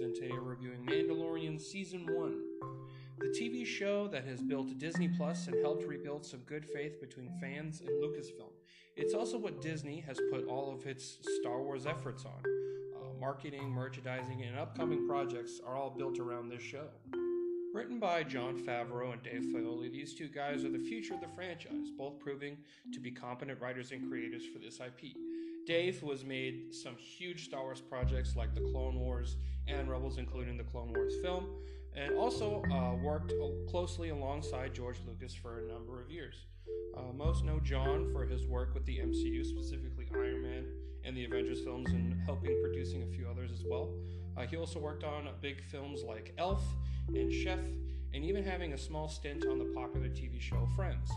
And today we're reviewing Mandalorian Season 1. The TV show that has built Disney Plus and helped rebuild some good faith between fans and Lucasfilm. It's also what Disney has put all of its Star Wars efforts on. Uh, marketing, merchandising, and upcoming projects are all built around this show. Written by Jon Favreau and Dave Filoni, these two guys are the future of the franchise, both proving to be competent writers and creators for this IP. Dave, who has made some huge Star Wars projects like the Clone Wars and Rebels, including the Clone Wars film, and also uh, worked closely alongside George Lucas for a number of years. Uh, most know Jon for his work with the MCU, specifically Iron Man and the Avengers films, and helping producing a few others as well. Uh, he also worked on big films like Elf and Chef, and even having a small stint on the popular TV show Friends.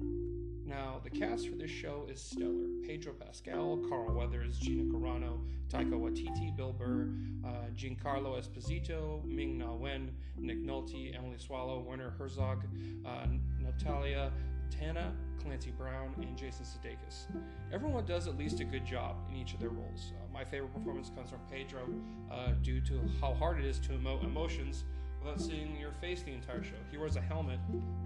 Now, the cast for this show is stellar. Pedro Pascal, Carl Weathers, Gina Carano, Taika Waititi, Bill Burr, uh, Giancarlo Esposito, Ming Na Wen, Nick Nolte, Emily Swallow, Werner Herzog, uh, Natalia Tena, Clancy Brown, and Jason Sudeikis. Everyone does at least a good job in each of their roles. Uh, my favorite performance comes from Pedro uh, due to how hard it is to emote emotions without seeing your face the entire show. He wears a helmet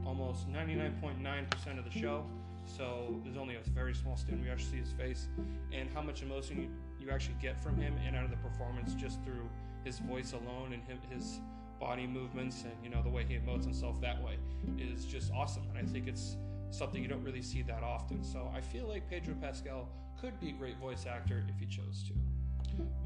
almost 99.9% of the show, so there's only a very small stint we actually see his face, and how much emotion you, you actually get from him and out of the performance just through his voice alone and his body movements and you know the way he emotes himself that way is just awesome. And I think it's something you don't really see that often. So I feel like Pedro Pascal could be a great voice actor if he chose to.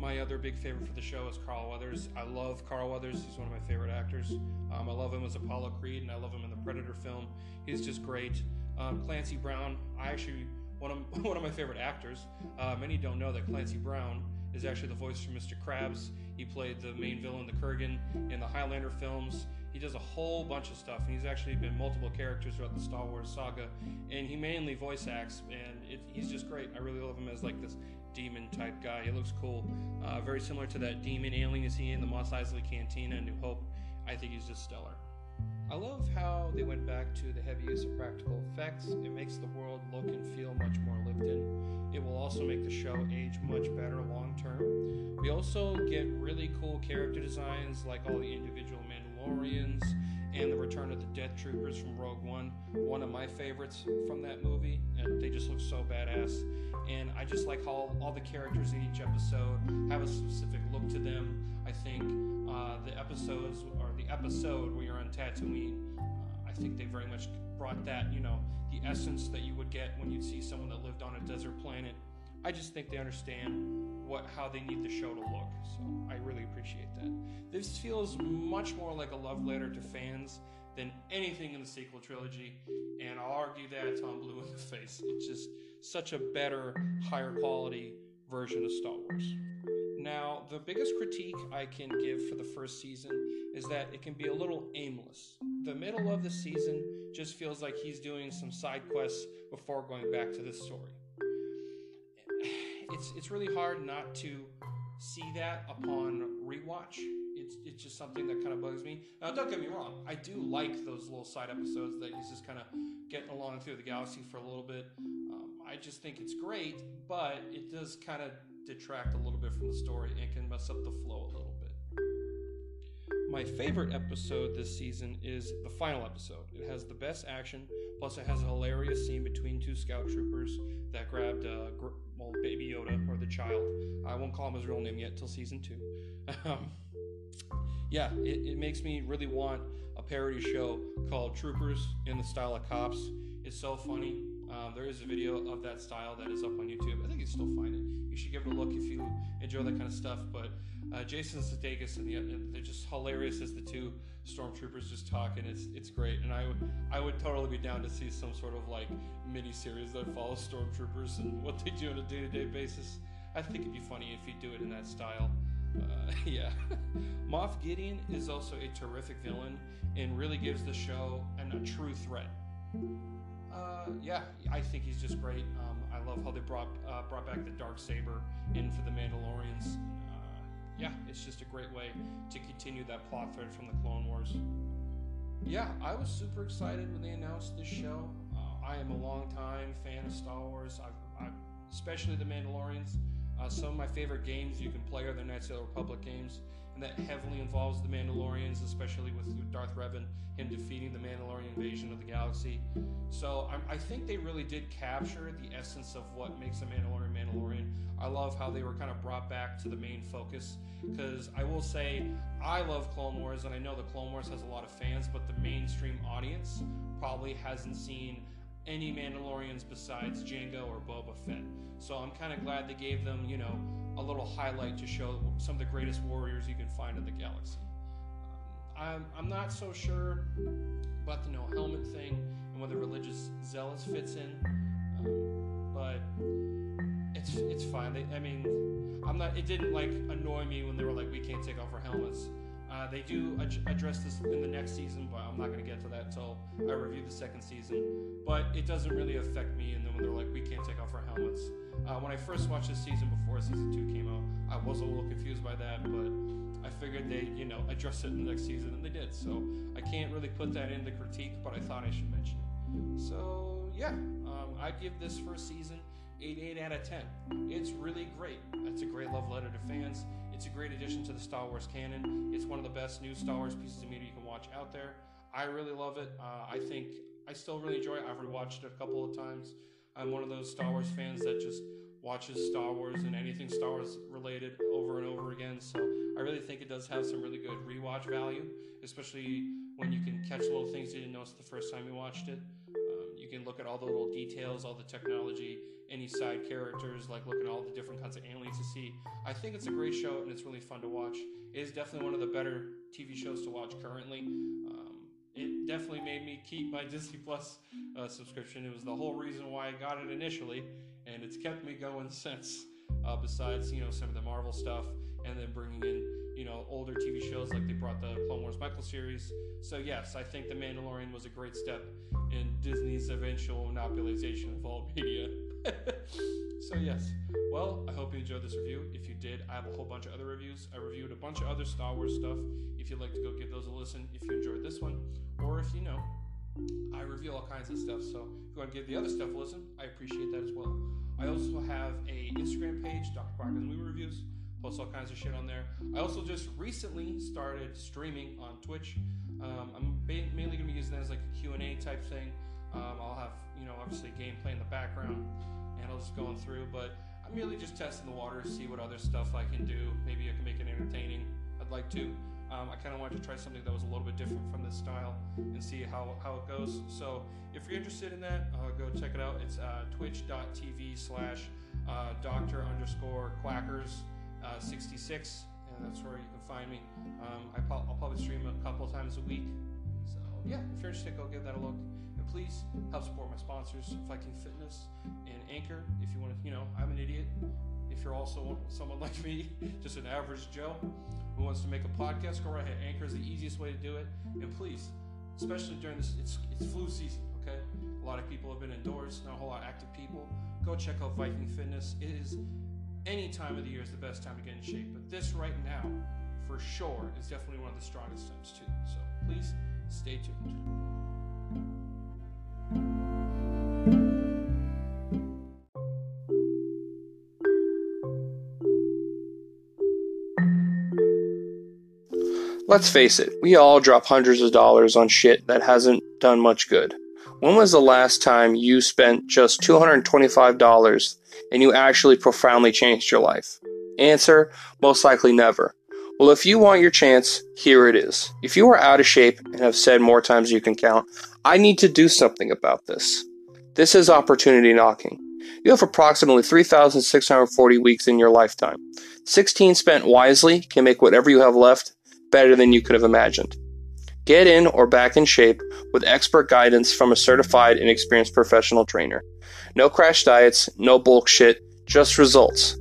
My other big favorite for the show is Carl Weathers. I love Carl Weathers. He's one of my favorite actors. Um, I love him as Apollo Creed, and I love him in the Predator film. He's just great. Um, Clancy Brown, I actually one of one of my favorite actors. Uh, many don't know that Clancy Brown is actually the voice for Mr. Krabs. He played the main villain, the Kurgan, in the Highlander films. He does a whole bunch of stuff, and he's actually been multiple characters throughout the Star Wars saga. And he mainly voice acts, and it, he's just great. I really love him as like this demon type guy. He looks cool. Uh, very similar to that demon alien you see in the Mos Eisley Cantina in New Hope. I think he's just stellar. I love how they went back to the heavy use of practical effects. It makes the world look and feel much more lived in. It will also make the show age much better long term. We also get really cool character designs like all the individual Mandalorians and the return of the Death Troopers from Rogue One. One of my favorites from that movie. And they just look so badass. And I just like how all the characters in each episode have a specific look to them. I think uh, the episodes, or the episode where you're on Tatooine, uh, I think they very much brought that, you know, the essence that you would get when you'd see someone that lived on a desert planet. I just think they understand what how they need the show to look. So I really appreciate that. This feels much more like a love letter to fans than anything in the sequel trilogy, and I'll argue that until I'm blue in the face. It's just such a better, higher quality version of Star Wars. Now, the biggest critique I can give for the first season is that it can be a little aimless. The middle of the season just feels like he's doing some side quests before going back to the story it's it's really hard not to see that upon rewatch. It's it's just something that kind of bugs me. Now, don't get me wrong, I do like those little side episodes that he's just kind of getting along through the galaxy for a little bit. Um, I just think it's great, but it does kind of detract a little bit from the story and can mess up the flow a little bit. My favorite episode this season is the final episode. It has the best action, plus it has a hilarious scene between two scout troopers that grabbed uh, well, Baby Yoda or the child. I won't call him his real name yet till season two. Yeah, it, it makes me really want a parody show called Troopers in the Style of Cops. It's so funny. Um, there is a video of that style that is up on YouTube. I think you still find it. You should give it a look if you enjoy that kind of stuff. But uh, Jason Sudeikis and the they're just hilarious as the two stormtroopers just talking. It's it's great, and I would I would totally be down to see some sort of like mini series that follows stormtroopers and what they do on a day to day basis. I think it'd be funny if you do it in that style. Uh, yeah, Moff Gideon is also a terrific villain and really gives the show an, a true threat. Uh, yeah, I think he's just great. Um, I love how they brought uh, brought back the dark saber in for the Mandalorians yeah, it's just a great way to continue that plot thread from the Clone Wars. Yeah, I was super excited when they announced this show. Uh, I am a long-time fan of Star Wars, I've, I've, especially the Mandalorians. Uh, some of my favorite games you can play are the Knights of the Republic games, and that heavily involves the Mandalorians, especially with Darth Revan, him defeating the Mandalorian invasion of the galaxy. So I, I think they really did capture the essence of what makes a Mandalorian Mandalorian. I love how they were kind of brought back to the main focus because I will say I love Clone Wars and I know the Clone Wars has a lot of fans, but the mainstream audience probably hasn't seen any Mandalorians besides Jango or Boba Fett. So I'm kind of glad they gave them, you know, a little highlight to show some of the greatest warriors you can find in the galaxy. Um, I'm, I'm not so sure about the no helmet thing and whether religious zealous fits in, um, but it's it's fine. They, I mean, I'm not. It didn't like annoy me when they were like, we can't take off our helmets. Uh, they do ad- address this in the next season, but I'm not going to get to that until I review the second season. But it doesn't really affect me. And then when they're like, we can't take off our helmets. Uh, when I first watched this season before season two came out, I was a little confused by that, but I figured they, you know, address it in the next season, and they did. So I can't really put that in the critique, but I thought I should mention it. So yeah, um, I give this first season 8 8 out of 10. It's really great. It's a great love letter to fans. It's a great addition to the Star Wars canon. It's one of the best new Star Wars pieces of media you can watch out there. I really love it. Uh, I think I still really enjoy it. I've rewatched it a couple of times. I'm one of those Star Wars fans that just watches Star Wars and anything Star Wars related over and over again. So I really think it does have some really good rewatch value, especially when you can catch little things you didn't notice the first time you watched it. Can look at all the little details, all the technology, any side characters, like looking at all the different kinds of aliens to see. I think it's a great show and it's really fun to watch. It is definitely one of the better TV shows to watch currently. Um, it definitely made me keep my Disney Plus uh, subscription. It was the whole reason why I got it initially, and it's kept me going since. Uh, besides, you know, some of the Marvel stuff, and then bringing in, you know, older TV shows like they brought the Clone Wars micro series. So yes, I think The Mandalorian was a great step in Disney's eventual monopolization of all media. so yes, well, I hope you enjoyed this review. If you did, I have a whole bunch of other reviews. I reviewed a bunch of other Star Wars stuff. If you'd like to go give those a listen, if you enjoyed this one, or if you know, I review all kinds of stuff. So if you want to give the other stuff a listen, I appreciate that as well. I also have a Instagram page, Dr. Quackers Movie Reviews. Post all kinds of shit on there. I also just recently started streaming on Twitch. Um, I'm mainly going to be using that as like a Q&A type thing. Um, I'll have, you know, obviously gameplay in the background, and I'll just going through. But I'm really just testing the water, see what other stuff I can do. Maybe I can make it entertaining. I'd like to. Um, I kind of wanted to try something that was a little bit different from this style and see how, how it goes. So if you're interested in that, uh, go check it out. It's uh, twitch.tv slash uh, doctor underscore quackers uh, 66, and that's where you can find me. Um, I will probably stream a couple times a week. So yeah, if you're interested, go give that a look. And please help support my sponsors, Viking Fitness and Anchor. If you want to, you know, I'm an idiot. If you're also someone like me, just an average Joe who wants to make a podcast, go right ahead. Anchor is the easiest way to do it. And please, especially during this, it's, it's flu season, okay? A lot of people have been indoors, not a whole lot of active people. Go check out Viking Fitness. It is any time of the year is the best time to get in shape. But this right now, for sure, is definitely one of the strongest times too. So please stay tuned. Let's face it, we all drop hundreds of dollars on shit that hasn't done much good. When was the last time you spent just $225 and you actually profoundly changed your life? Answer, most likely never. Well, if you want your chance, here it is. If you are out of shape and have said more times you can count, I need to do something about this. This is opportunity knocking. You have approximately 3,640 weeks in your lifetime. 16 spent wisely can make whatever you have left better than you could have imagined. Get in or back in shape with expert guidance from a certified and experienced professional trainer. No crash diets, no bullshit, just results.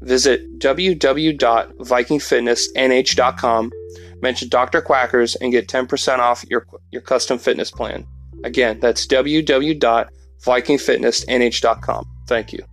Visit www.vikingfitnessnh.com, mention Dr. Quackers, and get 10% off your, your custom fitness plan. Again, that's www.vikingfitnessnh.com. Thank you.